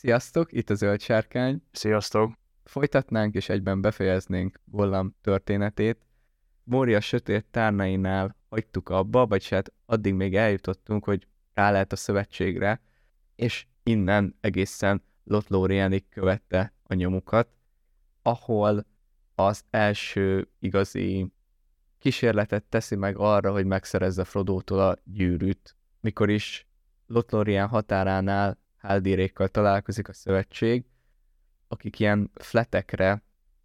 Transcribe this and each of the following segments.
Sziasztok, itt a Zöld Sárkány. Sziasztok! Folytatnánk és egyben befejeznénk Gollam történetét. Mória sötét tárnainál hagytuk abba, vagy hát addig még eljutottunk, hogy rá lehet a szövetségre, és innen egészen Lothlórienig követte a nyomukat, ahol az első igazi kísérletet teszi meg arra, hogy megszerezze Frodótól a gyűrűt, mikor is Lothlórien határánál Haldirékkal találkozik a szövetség, akik ilyen fletekre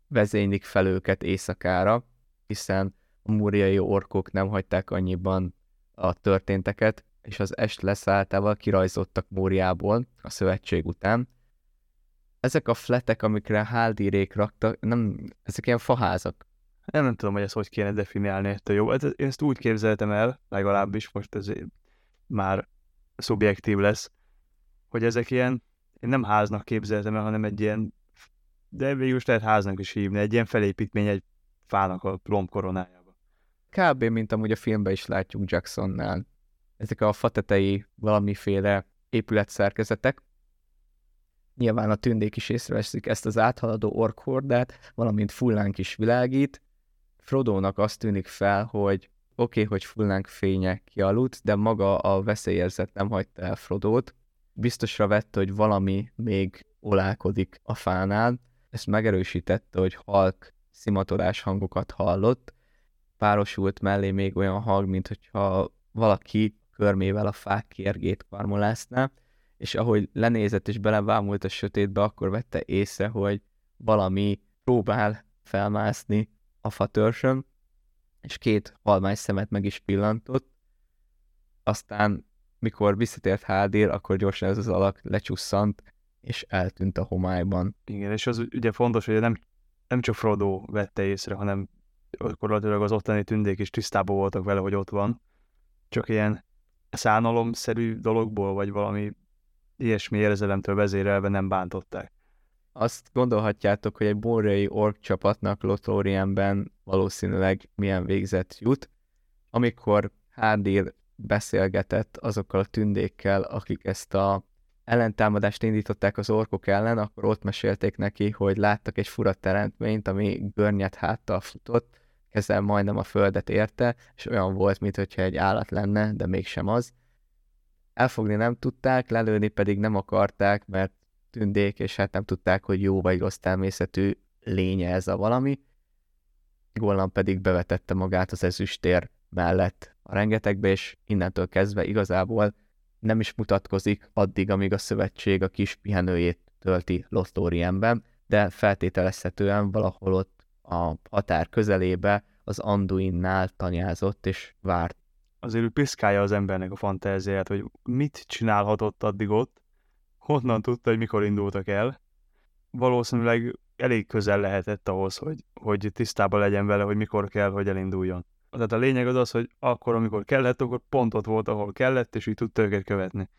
vezénylik fel őket éjszakára, hiszen a múriai orkok nem hagyták annyiban a történteket, és az est leszálltával kirajzottak Móriából a szövetség után. Ezek a fletek, amikre Haldirék raktak, nem, ezek ilyen faházak. Nem, nem tudom, hogy ezt hogy kéne definiálni ezt jó. Hát én ezt úgy képzeltem el, legalábbis most ez már szubjektív lesz, hogy ezek ilyen, én nem háznak képzeltem el, hanem egy ilyen, de végül is lehet háznak is hívni, egy ilyen felépítmény egy fának a plomb koronájába. Kb. mint amúgy a filmben is látjuk Jacksonnál. Ezek a fatetei valamiféle épületszerkezetek. Nyilván a tündék is észreveszik ezt az áthaladó orkhordát, valamint fullánk is világít. Frodónak azt tűnik fel, hogy oké, okay, hogy fullánk fénye kialudt, de maga a veszélyérzet nem hagyta el Frodót, biztosra vette, hogy valami még olálkodik a fánál. Ezt megerősítette, hogy halk szimatolás hangokat hallott. Párosult mellé még olyan hang, mint hogyha valaki körmével a fák kérgét karmolászná, és ahogy lenézett és belevámult a sötétbe, akkor vette észre, hogy valami próbál felmászni a fatörsön, és két halmány szemet meg is pillantott, aztán mikor visszatért Hádér, akkor gyorsan ez az alak lecsusszant, és eltűnt a homályban. Igen, és az ugye fontos, hogy nem, nem csak Frodo vette észre, hanem gyakorlatilag az ottani tündék is tisztában voltak vele, hogy ott van. Csak ilyen szánalomszerű dologból, vagy valami ilyesmi érzelemtől vezérelve nem bántották. Azt gondolhatjátok, hogy egy borrai ork csapatnak Lothorienben valószínűleg milyen végzet jut, amikor Hádír beszélgetett azokkal a tündékkel, akik ezt a ellentámadást indították az orkok ellen, akkor ott mesélték neki, hogy láttak egy fura teremtményt, ami görnyet háttal futott, kezel majdnem a földet érte, és olyan volt, mintha egy állat lenne, de mégsem az. Elfogni nem tudták, lelőni pedig nem akarták, mert tündék, és hát nem tudták, hogy jó vagy rossz természetű lénye ez a valami. Gollam pedig bevetette magát az ezüstér mellett a rengetegbe, és innentől kezdve igazából nem is mutatkozik addig, amíg a szövetség a kis pihenőjét tölti Lothlórienben, de feltételezhetően valahol ott a határ közelébe az Anduinnál tanyázott és várt. Azért ő piszkálja az embernek a fantáziáját, hogy mit csinálhatott addig ott, honnan tudta, hogy mikor indultak el. Valószínűleg elég közel lehetett ahhoz, hogy, hogy tisztában legyen vele, hogy mikor kell, hogy elinduljon tehát a lényeg az az, hogy akkor, amikor kellett, akkor pont ott volt, ahol kellett, és így tudta őket követni.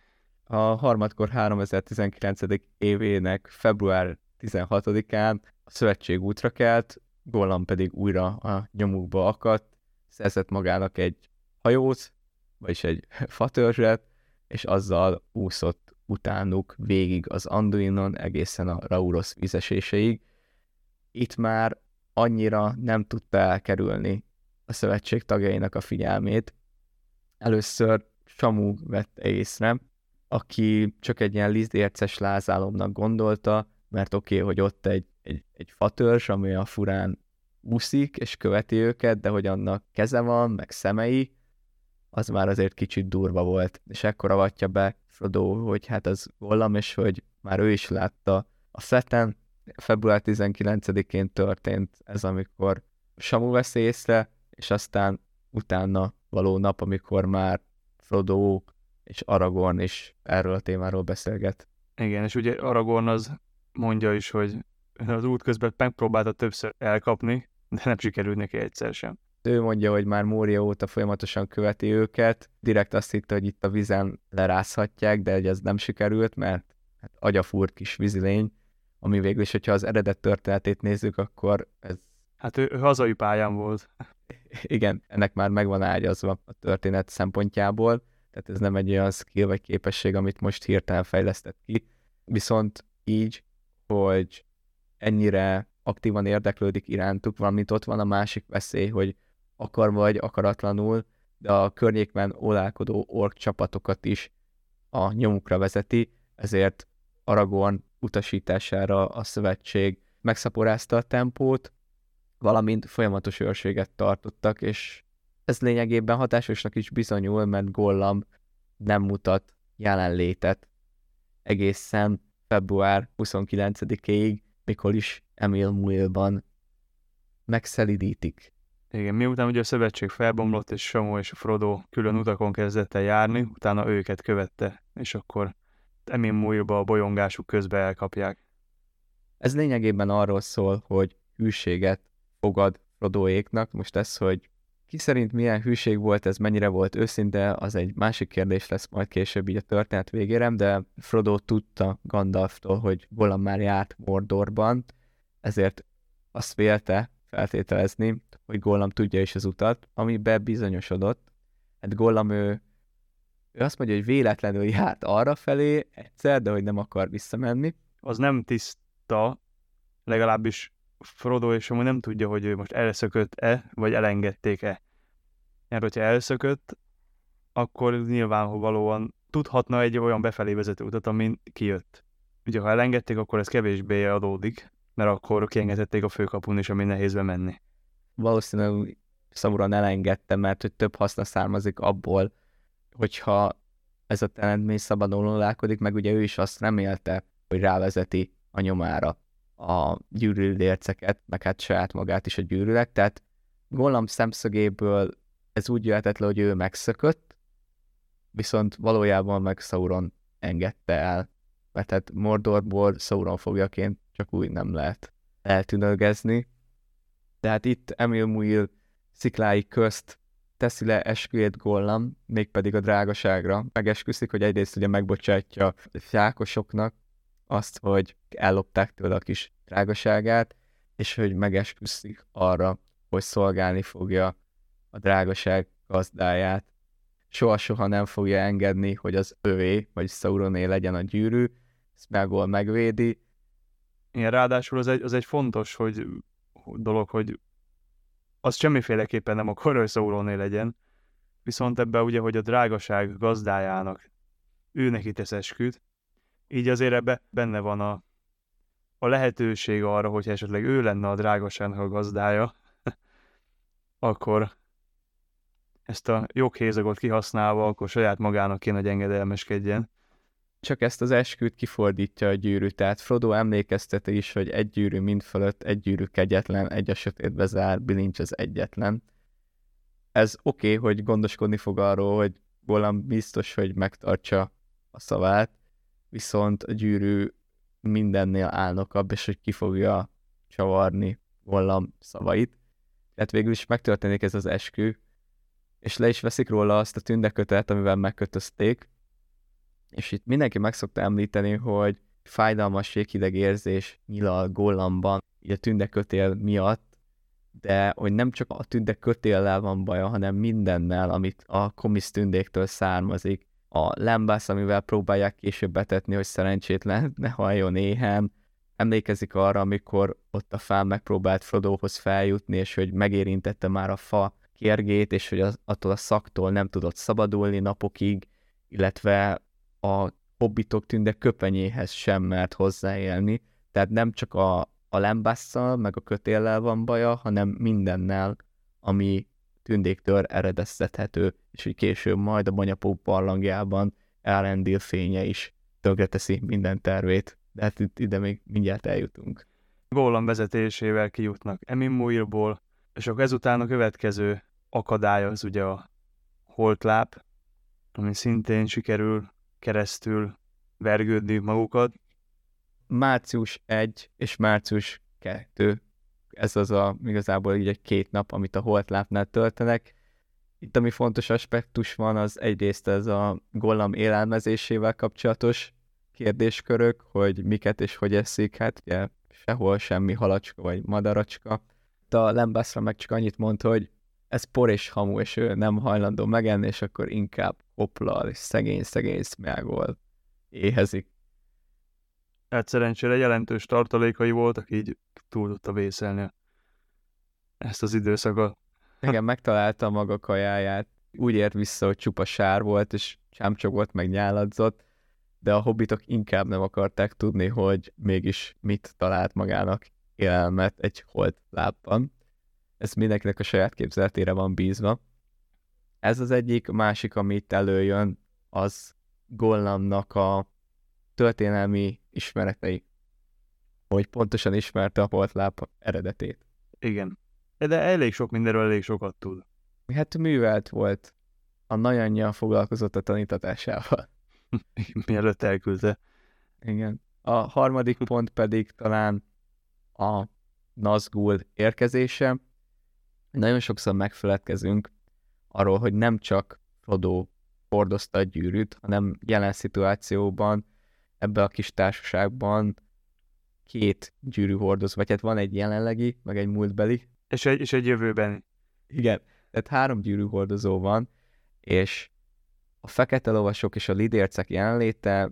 A harmadkor 3019. évének február 16-án a szövetség útra kelt, Gollam pedig újra a nyomukba akadt, szerzett magának egy hajót, vagyis egy fatörzset, és azzal úszott utánuk végig az Anduinon egészen a Rauros vízeséseig. Itt már annyira nem tudta elkerülni a szövetség tagjainak a figyelmét. Először Samu vette észre, aki csak egy ilyen lizdérces lázálomnak gondolta, mert oké, okay, hogy ott egy, egy, egy fatörzs, ami a furán úszik, és követi őket, de hogy annak keze van, meg szemei, az már azért kicsit durva volt. És ekkor avatja be Frodo, hogy hát az Gollam, és hogy már ő is látta a szeten. Február 19-én történt ez, amikor Samu vesz észre, és aztán utána való nap, amikor már Frodo és Aragorn is erről a témáról beszélget. Igen, és ugye Aragorn az mondja is, hogy az út közben megpróbálta többször elkapni, de nem sikerült neki egyszer sem. Ő mondja, hogy már Mória óta folyamatosan követi őket, direkt azt hitte, hogy itt a vizen lerázhatják, de ez nem sikerült, mert hát agyafúrt kis vízilény, ami végül is, hogyha az eredet történetét nézzük, akkor ez... Hát ő, ő hazai pályán volt igen, ennek már megvan ágyazva a történet szempontjából, tehát ez nem egy olyan skill vagy képesség, amit most hirtelen fejlesztett ki. Viszont így, hogy ennyire aktívan érdeklődik irántuk, valamint ott van a másik veszély, hogy akar vagy akaratlanul, de a környékben olálkodó ork csapatokat is a nyomukra vezeti, ezért Aragorn utasítására a szövetség megszaporázta a tempót, valamint folyamatos őrséget tartottak, és ez lényegében hatásosnak is bizonyul, mert Gollam nem mutat jelenlétet egészen február 29-ig, mikor is Emil Muilban megszelidítik. Igen, miután ugye a szövetség felbomlott, és Samu és Frodo külön utakon kezdett el járni, utána őket követte, és akkor Emil Muilba a bolyongásuk közben elkapják. Ez lényegében arról szól, hogy hűséget fogad Frodoéknak. Most ez, hogy ki szerint milyen hűség volt, ez mennyire volt őszinte, az egy másik kérdés lesz majd később így a történet végére, de Frodo tudta Gandalftól, hogy Gollum már járt Mordorban, ezért azt vélte feltételezni, hogy Gollum tudja is az utat, ami bebizonyosodott. Hát Gollum ő, ő azt mondja, hogy véletlenül járt arra felé egyszer, de hogy nem akar visszamenni. Az nem tiszta, legalábbis Frodo és amúgy nem tudja, hogy ő most elszökött-e, vagy elengedték-e. Mert hogyha elszökött, akkor nyilvánvalóan tudhatna egy olyan befelé vezető utat, amin kijött. Ugye, ha elengedték, akkor ez kevésbé adódik, mert akkor kiengedhették a főkapun is, ami nehéz bemenni. Valószínűleg Sauron elengedte, mert hogy több haszna származik abból, hogyha ez a teremtmény szabadon olálkodik, meg ugye ő is azt remélte, hogy rávezeti a nyomára a gyűrűlérceket, meg hát saját magát is a gyűrűleg, tehát Gollam szemszögéből ez úgy jöhetett le, hogy ő megszökött, viszont valójában meg Sauron engedte el, mert hát Mordorból Sauron fogjaként csak úgy nem lehet eltűnölgezni. De hát itt Emil Muil sziklái közt teszi le esküjét Gollam, mégpedig a drágaságra. Megesküszik, hogy egyrészt ugye megbocsátja fákosoknak, azt, hogy ellopták tőle a kis drágaságát, és hogy megesküszik arra, hogy szolgálni fogja a drágaság gazdáját. Soha-soha nem fogja engedni, hogy az övé, vagy Sauroné legyen a gyűrű, Smagol megvédi. Igen, ráadásul az egy, az egy fontos hogy, dolog, hogy az semmiféleképpen nem akar, hogy Sauroné legyen, viszont ebben ugye, hogy a drágaság gazdájának ő neki tesz esküt, így azért ebbe benne van a, a lehetőség arra, hogy esetleg ő lenne a drágaságnak a gazdája, akkor ezt a joghézagot kihasználva, akkor saját magának kéne, hogy engedelmeskedjen. Csak ezt az esküt kifordítja a gyűrű, tehát Frodo emlékezteti is, hogy egy gyűrű mind fölött, egy gyűrű kegyetlen, egy a sötétbe zár, bilincs az egyetlen. Ez oké, okay, hogy gondoskodni fog arról, hogy Gollum biztos, hogy megtartsa a szavát, viszont a gyűrű mindennél állnokabb, és hogy ki fogja csavarni Gollum szavait. Tehát végül is megtörténik ez az eskü, és le is veszik róla azt a tündekötet, amivel megkötözték, és itt mindenki meg szokta említeni, hogy fájdalmas jéghideg érzés nyilal Gollamban, így a tündekötél miatt, de hogy nem csak a tündekötéllel van baja, hanem mindennel, amit a komisz tündéktől származik, a lembász, amivel próbálják később betetni, hogy szerencsétlen ne halljon éhen. Emlékezik arra, amikor ott a fán megpróbált Frodohoz feljutni, és hogy megérintette már a fa kérgét, és hogy az, attól a szaktól nem tudott szabadulni napokig, illetve a hobbitok tünde köpenyéhez sem mert hozzáélni. Tehát nem csak a, a lembásszal, meg a kötéllel van baja, hanem mindennel, ami tündéktől eredeztethető, és hogy később majd a Banyapó barlangjában Elrendil fénye is tönkreteszi minden tervét. De hát itt, ide még mindjárt eljutunk. Gólan vezetésével kijutnak Emin Muirból, és akkor ezután a következő akadály az ugye a holtláp, ami szintén sikerül keresztül vergődni magukat. Március 1 és március 2 ez az a igazából így egy két nap, amit a holtlápnál töltenek. Itt ami fontos aspektus van, az egyrészt ez a gollam élelmezésével kapcsolatos kérdéskörök, hogy miket és hogy eszik, hát ugye sehol semmi halacska vagy madaracska. A Lembászra meg csak annyit mond, hogy ez por és hamu, és ő nem hajlandó megenni, és akkor inkább hoplal, és szegény-szegény szmágol éhezik. Hát szerencsére jelentős tartalékai voltak, így túl tudta vészelni ezt az időszakot. Igen, megtalálta maga kajáját. Úgy ért vissza, hogy csupa sár volt, és csámcsogott, meg nyáladzott, de a hobbitok inkább nem akarták tudni, hogy mégis mit talált magának élelmet egy holt lábban. Ez mindenkinek a saját képzeletére van bízva. Ez az egyik, másik, amit előjön, az Gollamnak a történelmi ismeretei. Hogy pontosan ismerte a holtláb eredetét. Igen. De elég sok mindenről elég sokat tud. Hát művelt volt. A nagyanyja foglalkozott a tanítatásával. Mielőtt elküldte. Igen. A harmadik pont pedig talán a Nazgul érkezése. Nagyon sokszor megfeledkezünk arról, hogy nem csak Frodo hordozta a gyűrűt, hanem jelen szituációban ebbe a kis társaságban két gyűrű hordoz, vagy hát van egy jelenlegi, meg egy múltbeli. És egy, és egy jövőben. Igen, tehát három gyűrű hordozó van, és a fekete lovasok és a lidércek jelenléte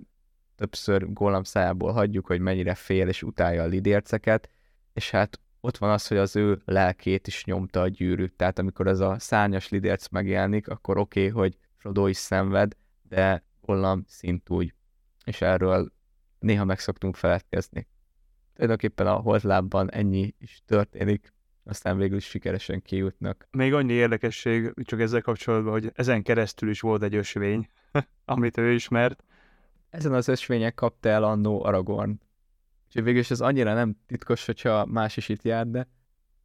többször gólam szájából hagyjuk, hogy mennyire fél és utálja a lidérceket, és hát ott van az, hogy az ő lelkét is nyomta a gyűrű. Tehát amikor ez a szárnyas lidérc megjelenik, akkor oké, okay, hogy Frodo is szenved, de Gollam szintúgy. És erről néha meg szoktunk feledkezni. Tulajdonképpen a holtlábban ennyi is történik, aztán végül is sikeresen kijutnak. Még annyi érdekesség, csak ezzel kapcsolatban, hogy ezen keresztül is volt egy ösvény, amit ő ismert. Ezen az ösvények kapta el annó Aragorn. Úgyhogy végül is ez annyira nem titkos, hogyha más is itt jár, de...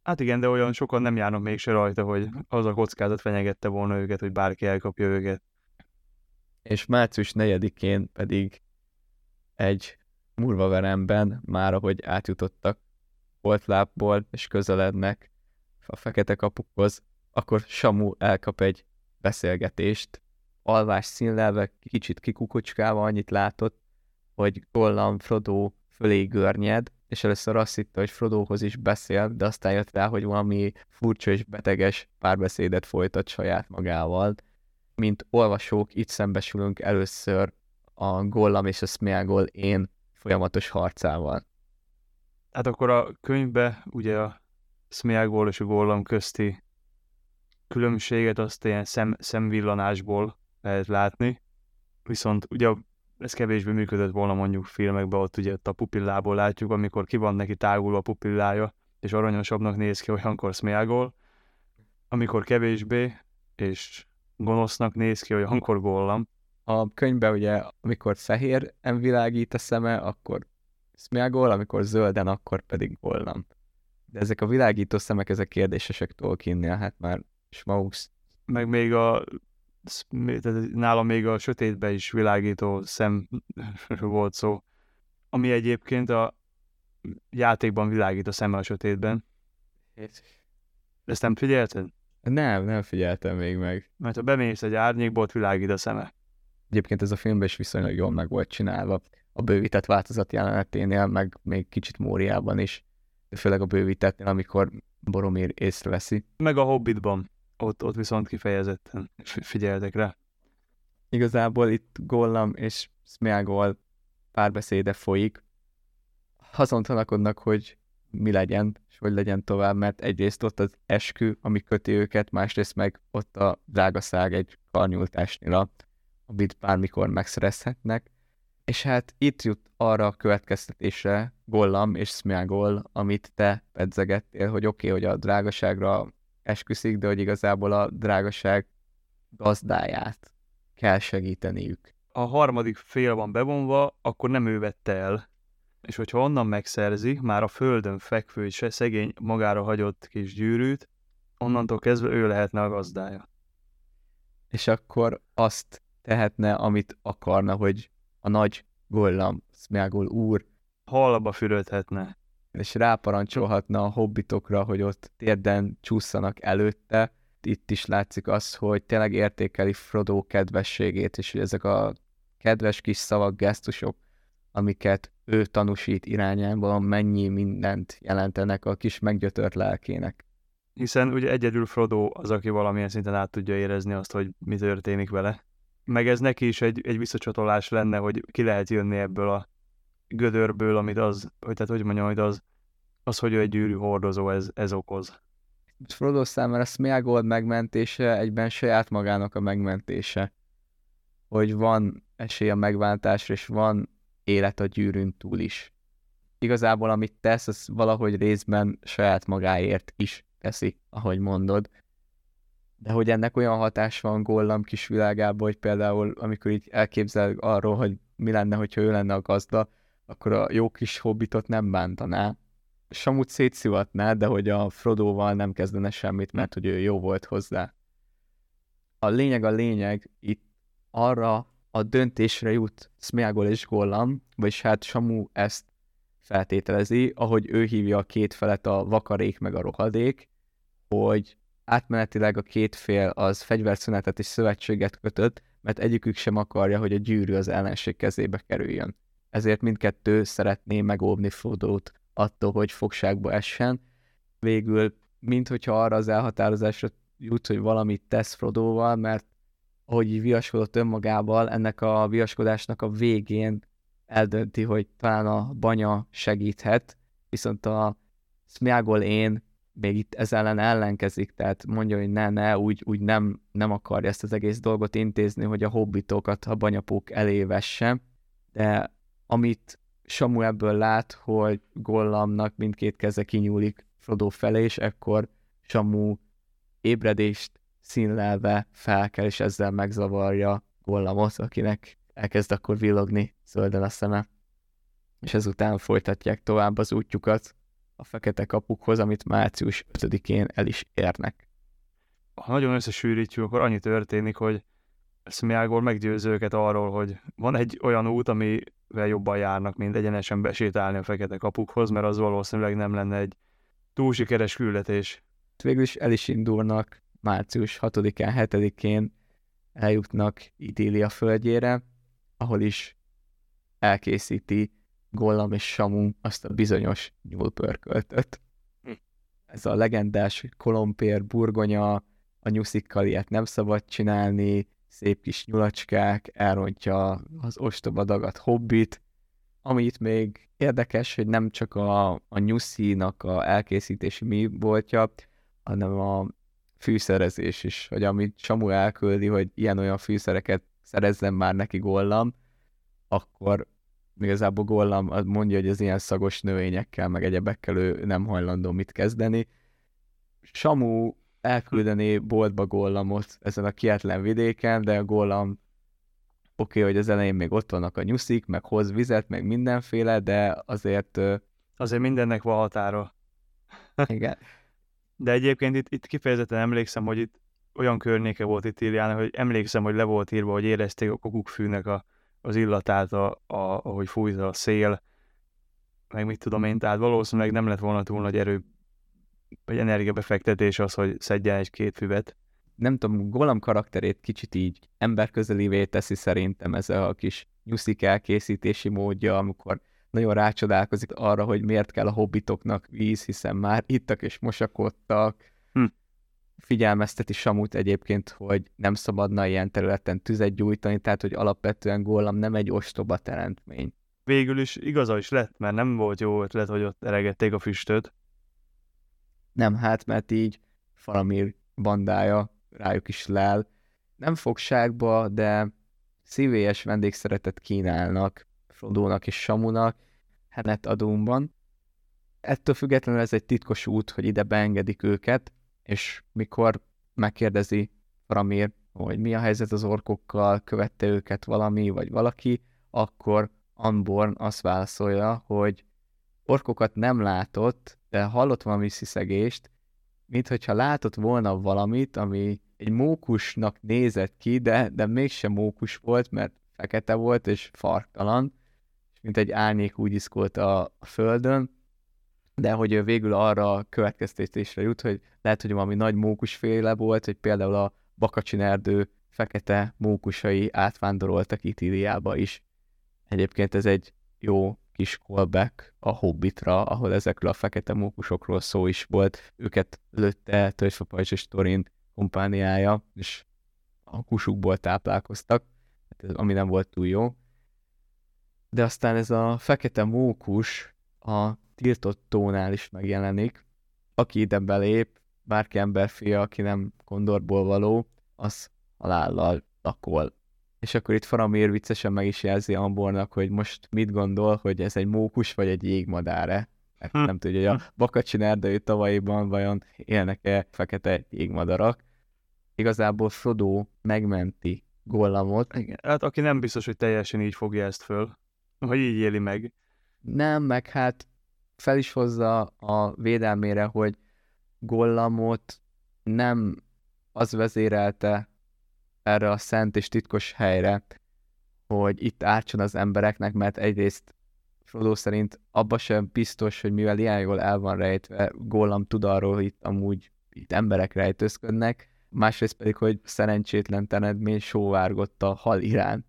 Hát igen, de olyan sokan nem járnak mégse rajta, hogy az a kockázat fenyegette volna őket, hogy bárki elkapja őket. És március 4-én pedig egy murvaveremben, már ahogy átjutottak lábból, és közelednek a fekete kapukhoz, akkor Samu elkap egy beszélgetést, alvás színlelve, kicsit kikukucskálva annyit látott, hogy Gollam Frodo fölé görnyed, és először azt hitte, hogy Frodohoz is beszél, de aztán jött rá, hogy valami furcsa és beteges párbeszédet folytat saját magával. Mint olvasók, itt szembesülünk először a Gollam és a Smeagol én folyamatos harcával. Hát akkor a könyvbe ugye a Smeagol és a Gollam közti különbséget azt ilyen szem, szemvillanásból lehet látni, viszont ugye ez kevésbé működött volna mondjuk filmekben, ott ugye ott a pupillából látjuk, amikor ki van neki tágulva a pupillája, és aranyosabbnak néz ki, olyankor Smeagol, amikor kevésbé, és gonosznak néz ki, olyankor Gollam. A könyvben ugye, amikor fehér világít a szeme, akkor Smeagol, amikor zölden, akkor pedig Gollam. De ezek a világító szemek, ezek kérdésesek Tolkiennél, hát már Schmaux. Meg még a nálam még a sötétbe is világító szem volt szó, ami egyébként a játékban világít a szeme a sötétben. Ezt nem figyelted? Nem, nem figyeltem még meg. Mert ha bemész egy árnyékból, ott világít a szeme. Egyébként ez a filmben is viszonylag jól meg volt csinálva. A bővített változat jeleneténél, meg még kicsit Móriában is. De főleg a bővítettnél, amikor Boromir észreveszi. Meg a Hobbitban. Ott, ott viszont kifejezetten figyeltek rá. Igazából itt Gollam és Smeagol párbeszéde folyik. Azon tanakodnak, hogy mi legyen, és hogy legyen tovább, mert egyrészt ott az eskü, ami köti őket, másrészt meg ott a drágaszág egy karnyultásnyira, amit bármikor megszerezhetnek. És hát itt jut arra a következtetésre Gollam és Smeagol, amit te pedzegettél, hogy oké, okay, hogy a drágaságra esküszik, de hogy igazából a drágaság gazdáját kell segíteniük. A harmadik fél van bevonva, akkor nem ő vette el. És hogyha onnan megszerzi, már a földön fekvő és szegény magára hagyott kis gyűrűt, onnantól kezdve ő lehetne a gazdája. És akkor azt tehetne, amit akarna, hogy a nagy Gollam, Smeagol úr hallaba fürödhetne és ráparancsolhatna a hobbitokra, hogy ott térden csúszanak előtte. Itt is látszik az, hogy tényleg értékeli Frodo kedvességét, és hogy ezek a kedves kis szavak, gesztusok, amiket ő tanúsít irányában, mennyi mindent jelentenek a kis meggyötört lelkének. Hiszen ugye egyedül Frodo az, aki valamilyen szinten át tudja érezni azt, hogy mi történik vele. Meg ez neki is egy, egy visszacsatolás lenne, hogy ki lehet jönni ebből a gödörből, amit az, hogy tehát hogy mondjam, hogy az, az, hogy ő egy gyűrű hordozó, ez, ez okoz. Frodo számára Smeagol megmentése egyben saját magának a megmentése. Hogy van esély a megváltásra, és van élet a gyűrűn túl is. Igazából amit tesz, az valahogy részben saját magáért is teszi, ahogy mondod. De hogy ennek olyan hatás van Gollam kis világában, hogy például amikor így elképzel arról, hogy mi lenne, hogyha ő lenne a gazda, akkor a jó kis hobbitot nem bántaná. Samut szétszivatná, de hogy a Frodoval nem kezdene semmit, mert hogy ő jó volt hozzá. A lényeg a lényeg, itt arra a döntésre jut Smeagol és Gollam, vagyis hát Samu ezt feltételezi, ahogy ő hívja a két felet, a vakarék meg a rohadék, hogy átmenetileg a két fél az fegyverszünetet és szövetséget kötött, mert egyikük sem akarja, hogy a gyűrű az ellenség kezébe kerüljön. Ezért mindkettő szeretné megóvni Frodót attól, hogy fogságba essen. Végül, minthogyha arra az elhatározásra jut, hogy valamit tesz Frodóval, mert ahogy viaskodott önmagával, ennek a viaskodásnak a végén eldönti, hogy talán a banya segíthet, viszont a Smiagol én még itt ez ellen ellenkezik, tehát mondja, hogy ne, ne, úgy, úgy nem, nem akarja ezt az egész dolgot intézni, hogy a hobbitokat a banyapók elévesse, de amit Samu ebből lát, hogy Gollamnak mindkét keze kinyúlik Frodo felé, és ekkor Samu ébredést színlelve felkel, és ezzel megzavarja Gollamot, akinek elkezd akkor villogni zölden a szeme. És ezután folytatják tovább az útjukat a fekete kapukhoz, amit március 5-én el is érnek. Ha nagyon összesűrítjük, akkor annyi történik, hogy Smeagol meggyőző őket arról, hogy van egy olyan út, amivel jobban járnak, mint egyenesen besétálni a fekete kapukhoz, mert az valószínűleg nem lenne egy túl sikeres küldetés. Végül is el is indulnak március 6-án, 7-én eljutnak Idília földjére, ahol is elkészíti Gollam és Samu azt a bizonyos nyúlpörköltöt. Hm. Ez a legendás kolompér, burgonya, a nyuszikkal ilyet nem szabad csinálni, szép kis nyulacskák, elrontja az ostoba dagat hobbit, amit még érdekes, hogy nem csak a, a nyuszinak a elkészítési mi voltja, hanem a fűszerezés is, hogy amit Samu elküldi, hogy ilyen-olyan fűszereket szerezzen már neki Gollam, akkor igazából Gollam mondja, hogy az ilyen szagos növényekkel, meg egyebekkel ő nem hajlandó mit kezdeni. Samu elküldené boltba Gollamot ezen a kietlen vidéken, de a Gollam oké, okay, hogy az elején még ott vannak a nyuszik, meg hoz vizet, meg mindenféle, de azért... Azért mindennek van határa. Igen. De egyébként itt, itt kifejezetten emlékszem, hogy itt olyan környéke volt itt Írján, hogy emlékszem, hogy le volt írva, hogy érezték a kokukkfűnek a, az illatát, a, a, ahogy fújt a szél, meg mit tudom én, tehát valószínűleg nem lett volna túl nagy erő, vagy energiabefektetés az, hogy szedjen egy-két füvet. Nem tudom, Golam karakterét kicsit így emberközelivé teszi szerintem ez a kis nyuszik elkészítési módja, amikor nagyon rácsodálkozik arra, hogy miért kell a hobbitoknak víz, hiszen már ittak és mosakodtak. Hm. Figyelmezteti Samut egyébként, hogy nem szabadna ilyen területen tüzet gyújtani, tehát hogy alapvetően Gollam nem egy ostoba teremtmény. Végül is igaza is lett, mert nem volt jó ötlet, hogy ott eregették a füstöt. Nem, hát mert így Faramir bandája rájuk is lel. Nem fogságba, de szívélyes vendégszeretet kínálnak, Frodónak és Samunak Henet Adumban. Ettől függetlenül ez egy titkos út, hogy ide beengedik őket, és mikor megkérdezi Faramir, hogy mi a helyzet az orkokkal, követte őket valami vagy valaki, akkor Anborn azt válaszolja, hogy orkokat nem látott, de hallott valami sziszegést, mint hogyha látott volna valamit, ami egy mókusnak nézett ki, de, de mégsem mókus volt, mert fekete volt és farktalan, mint egy árnyék úgy iszkolt a, a földön, de hogy végül arra a következtetésre jut, hogy lehet, hogy valami nagy mókusféle volt, hogy például a Bakacsin erdő fekete mókusai átvándoroltak Itíliába is. Egyébként ez egy jó kis callback a Hobbitra, ahol ezekről a fekete mókusokról szó is volt. Őket lőtte Törzsfapajcs és Torin kompániája, és a kusukból táplálkoztak, hát ami nem volt túl jó De aztán ez a fekete mókus a tiltott tónál is megjelenik. Aki ide belép, bárki emberfia, aki nem kondorból való, az halállal lakol. És akkor itt Faramir viccesen meg is jelzi Ambornak, hogy most mit gondol, hogy ez egy mókus vagy egy jégmadár-e. Mert hm. nem tudja, hogy a Bakacsin erdei tavaiban vajon élnek-e fekete jégmadarak. Igazából Frodo megmenti Gollamot. Igen, hát aki nem biztos, hogy teljesen így fogja ezt föl, hogy így éli meg. Nem, meg hát fel is hozza a védelmére, hogy Gollamot nem az vezérelte erre a szent és titkos helyre, hogy itt ártson az embereknek, mert egyrészt Frodo szerint abba sem biztos, hogy mivel ilyen jól el van rejtve, Gollam tud arról, hogy itt amúgy itt emberek rejtőzködnek, másrészt pedig, hogy szerencsétlen tenedmény sóvárgott a hal iránt.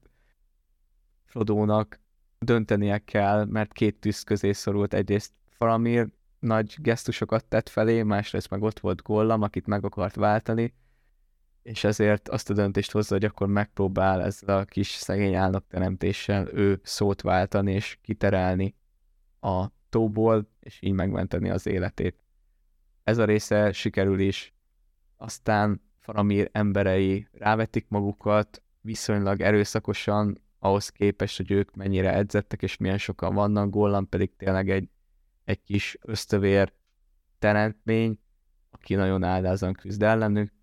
Frodónak döntenie kell, mert két tűz közé szorult egyrészt Faramir nagy gesztusokat tett felé, másrészt meg ott volt Gollam, akit meg akart váltani, és ezért azt a döntést hozza, hogy akkor megpróbál ezzel a kis szegény teremtéssel ő szót váltani és kiterelni a tóból, és így megmenteni az életét. Ez a része sikerül is. Aztán Faramir emberei rávetik magukat viszonylag erőszakosan, ahhoz képest, hogy ők mennyire edzettek, és milyen sokan vannak, Gollam pedig tényleg egy, egy kis ösztövér teremtmény, aki nagyon áldázan küzd ellenük,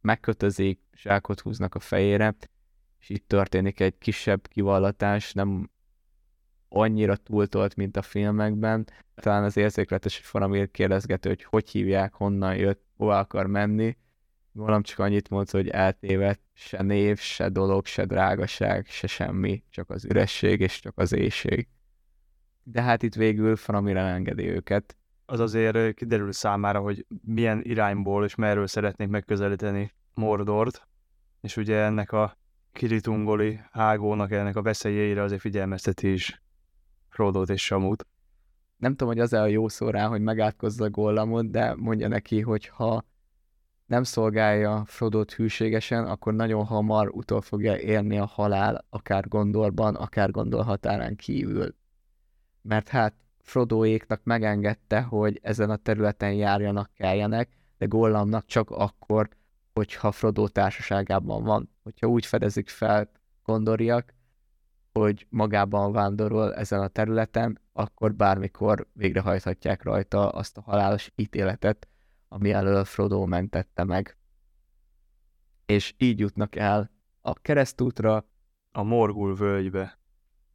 megkötözik, zsákot húznak a fejére, és itt történik egy kisebb kivallatás, nem annyira túltolt, mint a filmekben. Talán az érzékletes, hogy Faramir kérdezgető, hogy hogy hívják, honnan jött, hova akar menni. Valam csak annyit mondta, hogy eltévedt, se név, se dolog, se drágaság, se semmi, csak az üresség és csak az éjség. De hát itt végül Faramir elengedi őket, az azért kiderül számára, hogy milyen irányból és merről szeretnék megközelíteni Mordort, és ugye ennek a kiritungoli hágónak, ennek a veszélyeire azért figyelmezteti is Frodót és Samut. Nem tudom, hogy az -e a jó szó rá, hogy megátkozza Gollamot, de mondja neki, hogy ha nem szolgálja Frodót hűségesen, akkor nagyon hamar utol fogja érni a halál, akár Gondorban, akár Gondor határán kívül. Mert hát Frodoéknak megengedte, hogy ezen a területen járjanak, keljenek, de Gollamnak csak akkor, hogyha Frodo társaságában van. Hogyha úgy fedezik fel gondoriak, hogy magában vándorol ezen a területen, akkor bármikor végrehajthatják rajta azt a halálos ítéletet, ami elől Frodo mentette meg. És így jutnak el a keresztútra, a Morgul völgybe,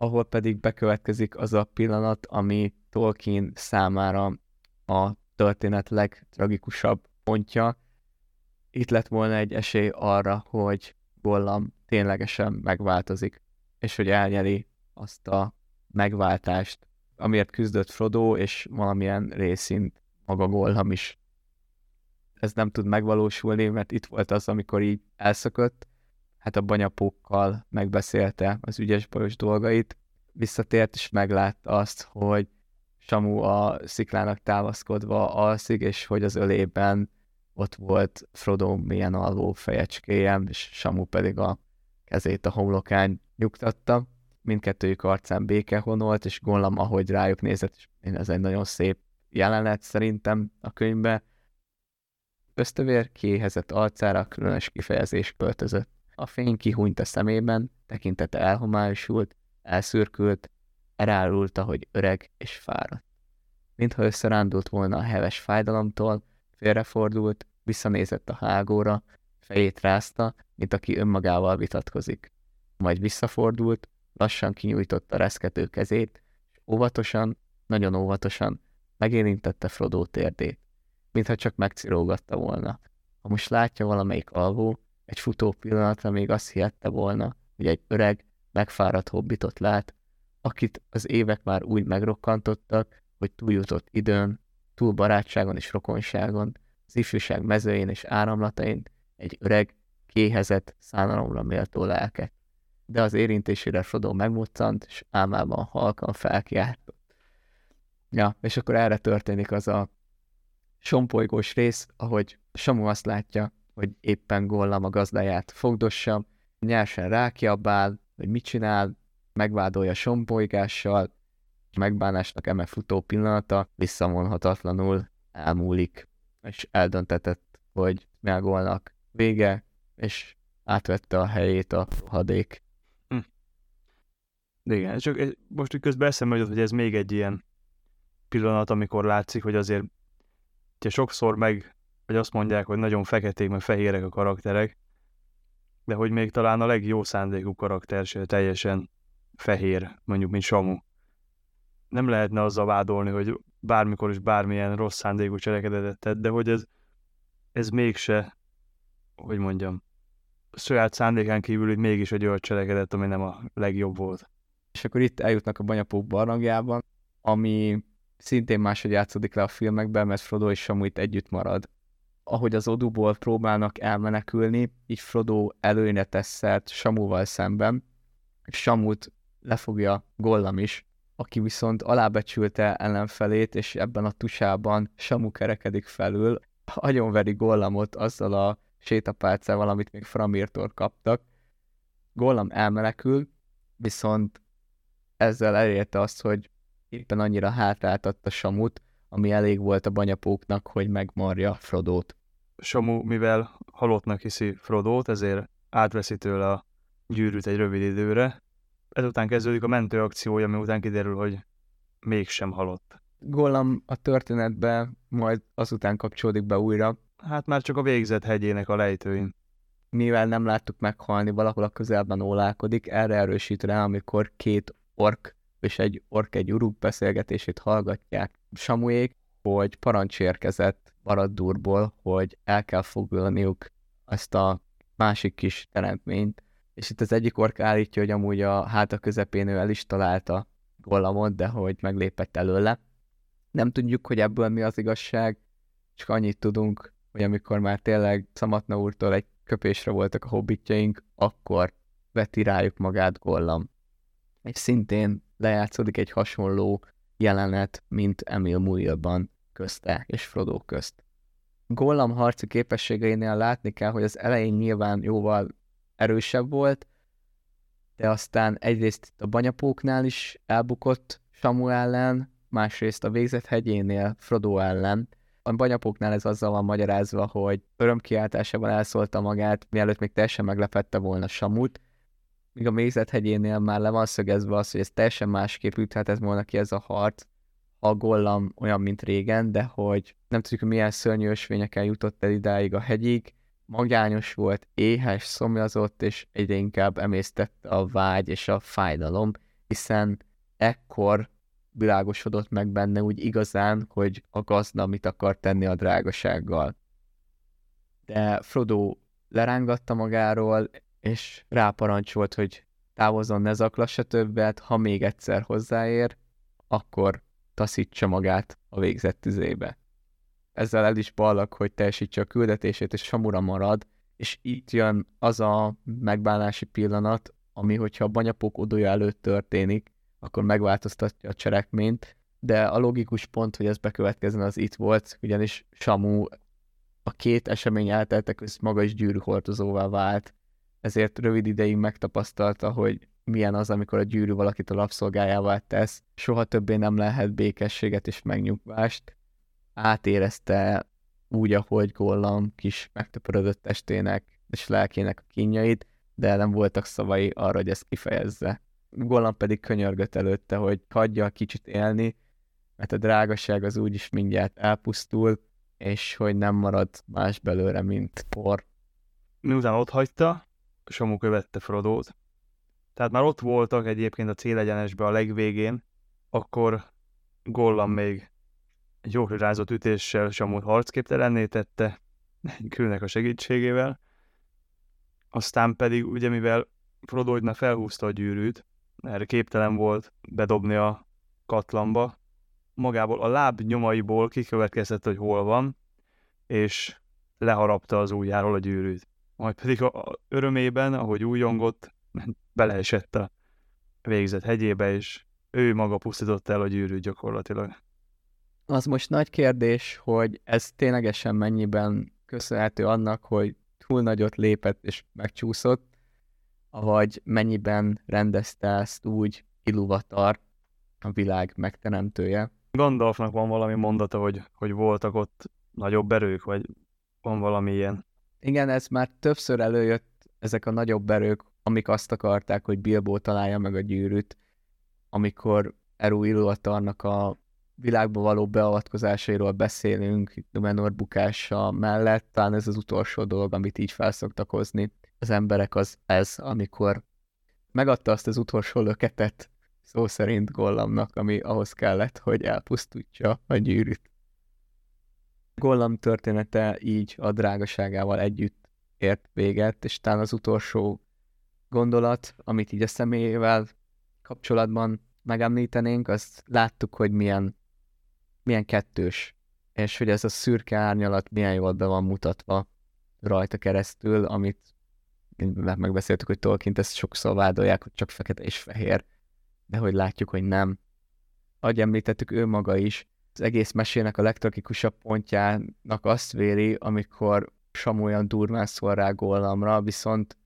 ahol pedig bekövetkezik az a pillanat, ami Tolkien számára a történet legtragikusabb pontja. Itt lett volna egy esély arra, hogy Gollam ténylegesen megváltozik, és hogy elnyeli azt a megváltást, amiért küzdött Frodo, és valamilyen részint maga Gollam is. Ez nem tud megvalósulni, mert itt volt az, amikor így elszökött, hát a banyapókkal megbeszélte az ügyes bajos dolgait, visszatért, és meglátta azt, hogy Samu a sziklának támaszkodva alszik, és hogy az ölében ott volt Frodo milyen alvó fejecskéje, és Samu pedig a kezét a homlokán nyugtatta. Mindkettőjük arcán béke honolt, és Gollam, ahogy rájuk nézett, és ez egy nagyon szép jelenet szerintem a könyvbe. Ösztövér kiéhezett arcára különös kifejezés költözött. A fény kihúnyt a szemében, tekintete elhomályosult, elszürkült, Elárulta, hogy öreg és fáradt. Mintha összerándult volna a heves fájdalomtól, félrefordult, visszanézett a hágóra, fejét rázta, mint aki önmagával vitatkozik. Majd visszafordult, lassan kinyújtotta reszkető kezét, és óvatosan, nagyon óvatosan megérintette Frodo térdét, mintha csak megcirógatta volna. Ha most látja valamelyik alvó, egy futó pillanatra még azt hihette volna, hogy egy öreg, megfáradt hobbitot lát, akit az évek már úgy megrokkantottak, hogy túljutott időn, túl barátságon és rokonságon, az ifjúság mezőjén és áramlatain egy öreg, kéhezett, szánalomra méltó lelket. De az érintésére Frodo megmuccant, és álmában halkan felkiáltott. Ja, és akkor erre történik az a sompolygós rész, ahogy Samu azt látja, hogy éppen Gollam a gazdáját fogdossa, nyersen rákiabál, hogy mit csinál, megvádolja sombolygással, megbánásnak eme futó pillanata visszavonhatatlanul elmúlik, és eldöntetett, hogy Melgolnak vége, és átvette a helyét a hadék. Hm. Igen, csak most úgy közben eszembe jutott, hogy ez még egy ilyen pillanat, amikor látszik, hogy azért ugye sokszor meg, hogy azt mondják, hogy nagyon feketék, meg fehérek a karakterek, de hogy még talán a legjobb szándékú karakter se teljesen fehér, mondjuk, mint Samu. Nem lehetne azzal vádolni, hogy bármikor is bármilyen rossz szándékú cselekedetet tett, de hogy ez, ez mégse, hogy mondjam, saját szándékán kívül, hogy mégis egy olyan cselekedet, ami nem a legjobb volt. És akkor itt eljutnak a banyapók barlangjában, ami szintén máshogy játszódik le a filmekben, mert Frodo és Samu itt együtt marad. Ahogy az oduból próbálnak elmenekülni, így Frodo előnyre tesz szert Samuval szemben, Samut lefogja Gollam is, aki viszont alábecsülte ellenfelét, és ebben a tusában Samu kerekedik felül, agyonveri Gollamot azzal a sétapálcával, amit még Framirtól kaptak. Gollam elmenekül, viszont ezzel elérte azt, hogy éppen annyira hátráltatta Samut, ami elég volt a banyapóknak, hogy megmarja Frodót. Samu, mivel halottnak hiszi Frodót, ezért átveszi tőle a gyűrűt egy rövid időre. Ezután kezdődik a mentőakciója, ami után kiderül, hogy mégsem halott. Gollam a történetbe majd azután kapcsolódik be újra. Hát már csak a végzett hegyének a lejtőin. Mivel nem láttuk meghalni, valahol a közelben ólálkodik, erre erősít rá, amikor két ork és egy ork egy uruk beszélgetését hallgatják Samuék, hogy parancs érkezett Baraddurból, hogy el kell foglalniuk ezt a másik kis teremtményt, és itt az egyik ork állítja, hogy amúgy a háta közepén ő el is találta Gollamot, de hogy meglépett előle. Nem tudjuk, hogy ebből mi az igazság, csak annyit tudunk, hogy amikor már tényleg Szamatna úrtól egy köpésre voltak a hobbitjaink, akkor veti rájuk magát Gollam. És szintén lejátszódik egy hasonló jelenet, mint Emil Muilban közte és Frodo közt. Gollam harci képességeinél látni kell, hogy az elején nyilván jóval erősebb volt, de aztán egyrészt a banyapóknál is elbukott Samu ellen, másrészt a végzett hegyénél Frodo ellen. A banyapóknál ez azzal van magyarázva, hogy örömkiáltásában elszólta magát, mielőtt még teljesen meglepette volna Samut, míg a Mézet hegyénél már le van szögezve az, hogy ez teljesen másképp üthetett volna ki ez a harc, a gollam olyan, mint régen, de hogy nem tudjuk, milyen szörnyű ösvényekkel jutott el idáig a hegyig, magányos volt, éhes, szomjazott, és egyre inkább emésztette a vágy és a fájdalom, hiszen ekkor világosodott meg benne úgy igazán, hogy a gazda mit akar tenni a drágasággal. De Frodo lerángatta magáról, és ráparancsolt, hogy távozzon, ne zaklassa többet, ha még egyszer hozzáér, akkor taszítsa magát a végzett tüzébe. Ezzel el is ballak, hogy teljesítse a küldetését, és Samura marad, és itt jön az a megbánási pillanat, ami, hogyha a banyapók odója előtt történik, akkor megváltoztatja a cselekményt, de a logikus pont, hogy ez bekövetkezzen, az itt volt, ugyanis Samu a két esemény elteltek közt maga is gyűrűhordozóvá vált, ezért rövid ideig megtapasztalta, hogy milyen az, amikor a gyűrű valakit a lapszolgájává tesz. Soha többé nem lehet békességet és megnyugvást. Átérezte úgy, ahogy Gollam kis megtöpörödött testének és lelkének a kínjait, de nem voltak szavai arra, hogy ezt kifejezze. Gollam pedig könyörgött előtte, hogy hagyja a kicsit élni, mert a drágaság az úgyis mindjárt elpusztul, és hogy nem marad más belőle, mint por. Miután ott hagyta, Samu követte Frodót. Tehát már ott voltak egyébként a célegyenesbe a legvégén, akkor Gollam még egy jó rázott ütéssel Samut harcképtelenné tette, külnek a segítségével. Aztán pedig, ugye mivel Frodo felhúzta a gyűrűt, erre képtelen volt bedobni a katlamba, magából a láb nyomaiból kikövetkezett, hogy hol van, és leharapta az ujjáról a gyűrűt majd pedig a örömében, ahogy újongott, beleesett a végzett hegyébe, és ő maga pusztított el a gyűrűt gyakorlatilag. Az most nagy kérdés, hogy ez ténylegesen mennyiben köszönhető annak, hogy túl nagyot lépett és megcsúszott, vagy mennyiben rendezte ezt úgy Iluvatar, a világ megteremtője. Gandalfnak van valami mondata, hogy, hogy voltak ott nagyobb erők, vagy van valami ilyen? Igen, ez már többször előjött, ezek a nagyobb erők, amik azt akarták, hogy Bilbo találja meg a gyűrűt, amikor Eru Iluvatarnak a világba való beavatkozásairól beszélünk, Numenor bukása mellett, talán ez az utolsó dolog, amit így felszoktak hozni az emberek, az ez, amikor megadta azt az utolsó löketet, szó szerint Gollamnak, ami ahhoz kellett, hogy elpusztítsa a gyűrűt. Gollam története így a drágaságával együtt ért véget, és talán az utolsó gondolat, amit így a személyével kapcsolatban megemlítenénk, azt láttuk, hogy milyen, milyen kettős, és hogy ez a szürke árnyalat milyen jól be van mutatva rajta keresztül, amit megbeszéltük, hogy Tolkien ezt sokszor vádolják, hogy csak fekete és fehér, de hogy látjuk, hogy nem. Ahogy említettük, ő maga is az egész mesének a legtragikusabb pontjának azt véri, amikor Samu olyan durván szól rá Gollamra, viszont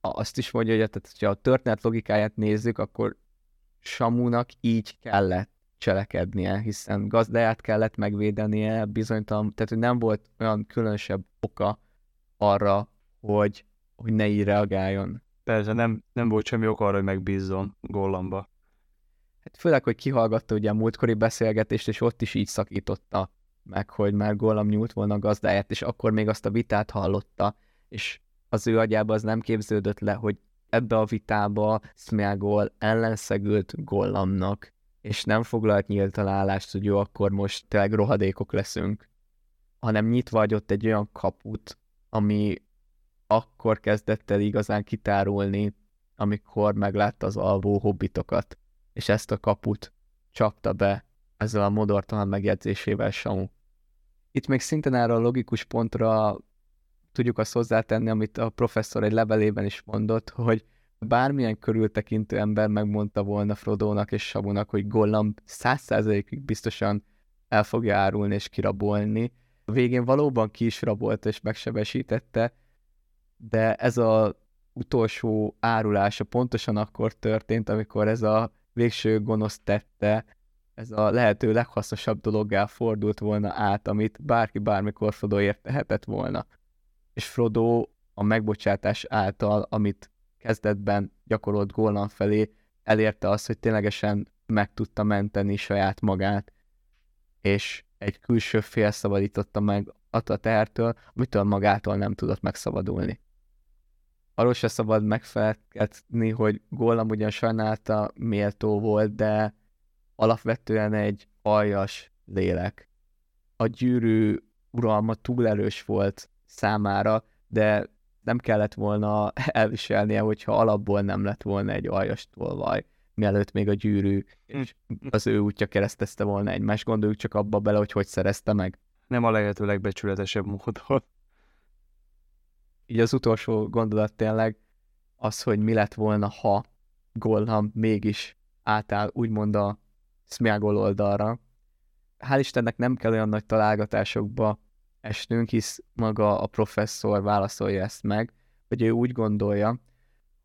azt is mondja, hogy tehát, ha a történet logikáját nézzük, akkor Samunak így kellett cselekednie, hiszen gazdáját kellett megvédenie, bizonytalan, tehát hogy nem volt olyan különösebb oka arra, hogy, hogy ne így reagáljon. Persze, nem, nem volt semmi ok arra, hogy megbízzon Gollamba. Hát főleg, hogy kihallgatta ugye a múltkori beszélgetést, és ott is így szakította meg, hogy már Gollam nyújt volna a gazdáját, és akkor még azt a vitát hallotta, és az ő agyába az nem képződött le, hogy ebbe a vitába Smeagol ellenszegült Gollamnak, és nem foglalt nyílt állást, hogy jó, akkor most tényleg rohadékok leszünk, hanem nyitva adott egy olyan kaput, ami akkor kezdett el igazán kitárulni, amikor meglátta az alvó hobbitokat és ezt a kaput csapta be ezzel a modortalan megjegyzésével Samu. Itt még szintén erre a logikus pontra tudjuk azt hozzátenni, amit a professzor egy levelében is mondott, hogy bármilyen körültekintő ember megmondta volna Frodónak és Samunak, hogy Gollam százszerzelékig biztosan el fogja árulni és kirabolni. A végén valóban ki is rabolta és megsebesítette, de ez a utolsó árulása pontosan akkor történt, amikor ez a végső gonosz tette, ez a lehető leghasznosabb dologgá fordult volna át, amit bárki bármikor Frodoért tehetett volna. És Frodo a megbocsátás által, amit kezdetben gyakorolt Golan felé, elérte azt, hogy ténylegesen meg tudta menteni saját magát, és egy külső fél szabadította meg attól a tehertől, amitől magától nem tudott megszabadulni arról se szabad megfelelkezni, hogy Gollam ugyan sajnálta méltó volt, de alapvetően egy aljas lélek. A gyűrű uralma túl erős volt számára, de nem kellett volna elviselnie, hogyha alapból nem lett volna egy aljas tolvaj, mielőtt még a gyűrű és az ő útja keresztezte volna egymást. Gondoljuk csak abba bele, hogy hogy szerezte meg. Nem a lehető legbecsületesebb módon így az utolsó gondolat tényleg az, hogy mi lett volna, ha Golham mégis átáll úgymond a Smeagol oldalra. Hál' Istennek nem kell olyan nagy találgatásokba esnünk, hisz maga a professzor válaszolja ezt meg, hogy ő úgy gondolja,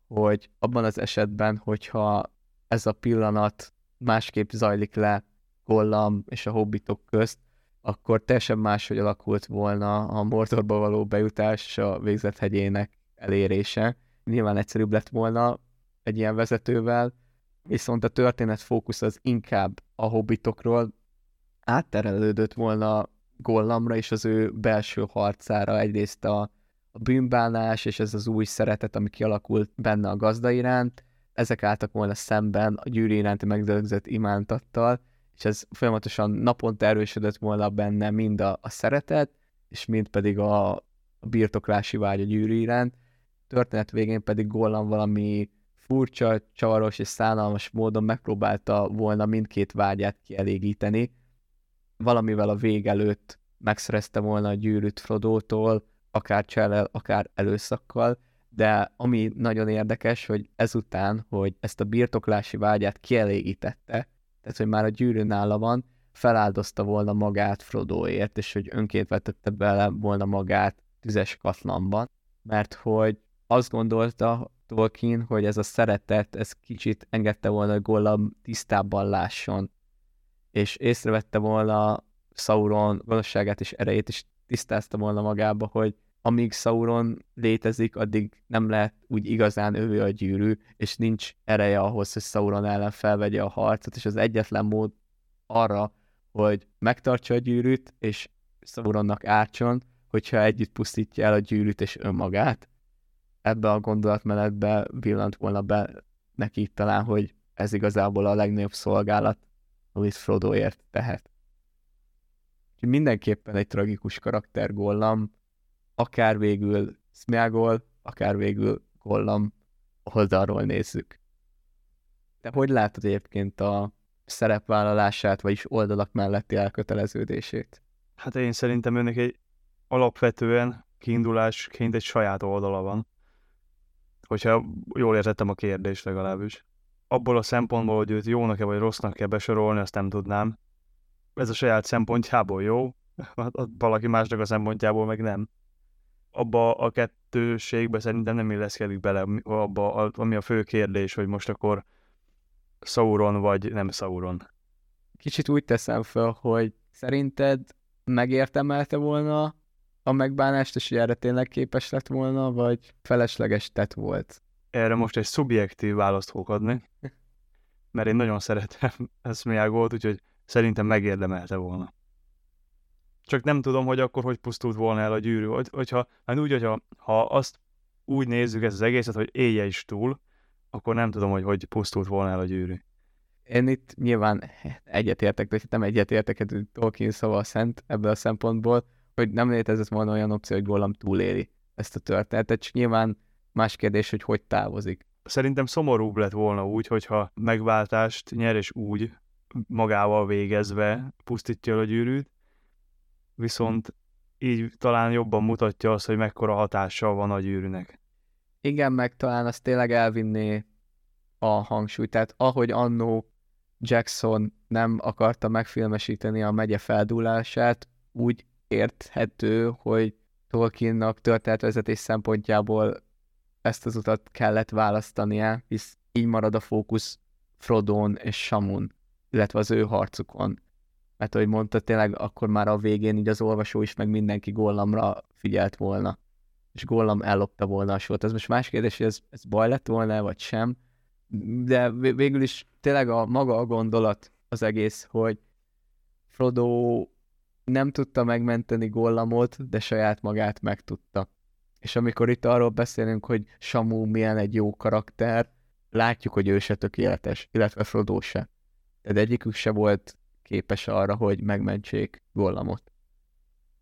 hogy abban az esetben, hogyha ez a pillanat másképp zajlik le Gollam és a hobbitok közt, akkor teljesen máshogy alakult volna a Mordorba való bejutás és a végzethegyének elérése. Nyilván egyszerűbb lett volna egy ilyen vezetővel, viszont a történet fókusz az inkább a hobbitokról átterelődött volna Gollamra és az ő belső harcára. Egyrészt a, a bűnbánás és ez az új szeretet, ami kialakult benne a gazda iránt, ezek álltak volna szemben a gyűrű iránti megdögzött imántattal, és ez folyamatosan naponta erősödött volna benne mind a, a szeretet, és mind pedig a, a birtoklási vágy a gyűrű iránt. Történet végén pedig Gollan valami furcsa, csavaros és szánalmas módon megpróbálta volna mindkét vágyát kielégíteni. Valamivel a vég előtt megszerezte volna a gyűrűt Frodótól, akár csellel, akár előszakkal, de ami nagyon érdekes, hogy ezután, hogy ezt a birtoklási vágyát kielégítette, tehát hogy már a gyűrű nála van, feláldozta volna magát Frodoért, és hogy önként vetette bele volna magát tüzes katlanban, mert hogy azt gondolta Tolkien, hogy ez a szeretet, ez kicsit engedte volna, hogy Gollum tisztábban lásson, és észrevette volna Sauron gonoszságát és erejét, és tisztázta volna magába, hogy amíg Sauron létezik, addig nem lehet úgy igazán ővé a gyűrű, és nincs ereje ahhoz, hogy Sauron ellen felvegye a harcot, és az egyetlen mód arra, hogy megtartsa a gyűrűt, és Sauronnak ártson, hogyha együtt pusztítja el a gyűrűt és önmagát. Ebbe a gondolatmenetbe villant volna be neki talán, hogy ez igazából a legnagyobb szolgálat, amit Frodoért tehet. Úgyhogy mindenképpen egy tragikus karakter Gollam, akár végül Smeagol, akár végül Gollam oldalról nézzük. De hogy látod egyébként a szerepvállalását, vagyis oldalak melletti elköteleződését? Hát én szerintem önnek egy alapvetően kiindulásként egy saját oldala van. Hogyha jól értettem a kérdést legalábbis. Abból a szempontból, hogy őt jónak-e vagy rossznak kell besorolni, azt nem tudnám. Ez a saját szempontjából jó, hát valaki másnak a szempontjából meg nem. Abba a kettőségbe szerintem nem illeszkedik bele, abba, ami a fő kérdés, hogy most akkor Sauron vagy nem Sauron. Kicsit úgy teszem fel, hogy szerinted megértemelte volna a megbánást, és erre tényleg képes lett volna, vagy felesleges tett volt? Erre most egy szubjektív választ fogok adni, mert én nagyon szeretem ezt volt, úgyhogy szerintem megérdemelte volna. Csak nem tudom, hogy akkor hogy pusztult volna el a gyűrű. Hogy, hogyha, hát úgy, hogyha ha azt úgy nézzük ezt az egészet, hogy élje is túl, akkor nem tudom, hogy hogy pusztult volna el a gyűrű. Én itt nyilván egyetértek, de nem egyetértek, Tolkien szava szent ebből a szempontból, hogy nem létezett volna olyan opció, hogy Gollam túléli ezt a történetet, csak nyilván más kérdés, hogy hogy távozik. Szerintem szomorúbb lett volna úgy, hogyha megváltást nyer és úgy magával végezve pusztítja a gyűrűt, viszont így talán jobban mutatja azt, hogy mekkora hatással van a gyűrűnek. Igen, meg talán azt tényleg elvinné a hangsúlyt. Tehát ahogy annó Jackson nem akarta megfilmesíteni a megye feldúlását, úgy érthető, hogy Tolkiennak történetvezetés szempontjából ezt az utat kellett választania, hisz így marad a fókusz Frodon és Samun, illetve az ő harcukon. Mert ahogy mondta, tényleg akkor már a végén így az olvasó is, meg mindenki Gollamra figyelt volna, és Gollam ellopta volna a sort. Ez most más kérdés, hogy ez, ez baj lett volna, vagy sem, de végül is tényleg a maga a gondolat az egész, hogy Frodo nem tudta megmenteni Gollamot, de saját magát megtudta. És amikor itt arról beszélünk, hogy Samu milyen egy jó karakter, látjuk, hogy ő se tökéletes, illetve Frodo se. De egyikük se volt képes arra, hogy megmentsék Gollamot.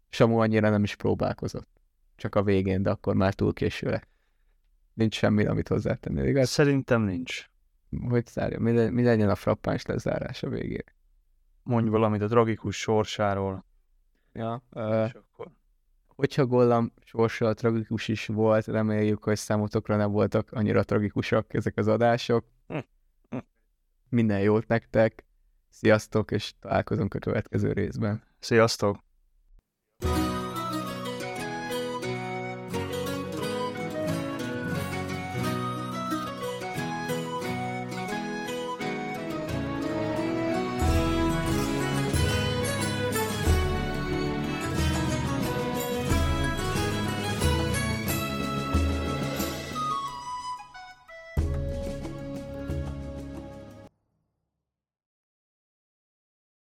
Samu annyira nem is próbálkozott. Csak a végén, de akkor már túl késő lett. Nincs semmi, amit hozzátenni, igaz? Szerintem nincs. Hogy szárja, mi, le, mi legyen a frappáns lezárás a végére? Mondj valamit a tragikus sorsáról. Ja, uh, akkor... hogyha Gollam sorsa tragikus is volt, reméljük, hogy számotokra nem voltak annyira tragikusak ezek az adások. Hm. Hm. Minden jót nektek, sziasztok, és találkozunk a következő részben. Sziasztok!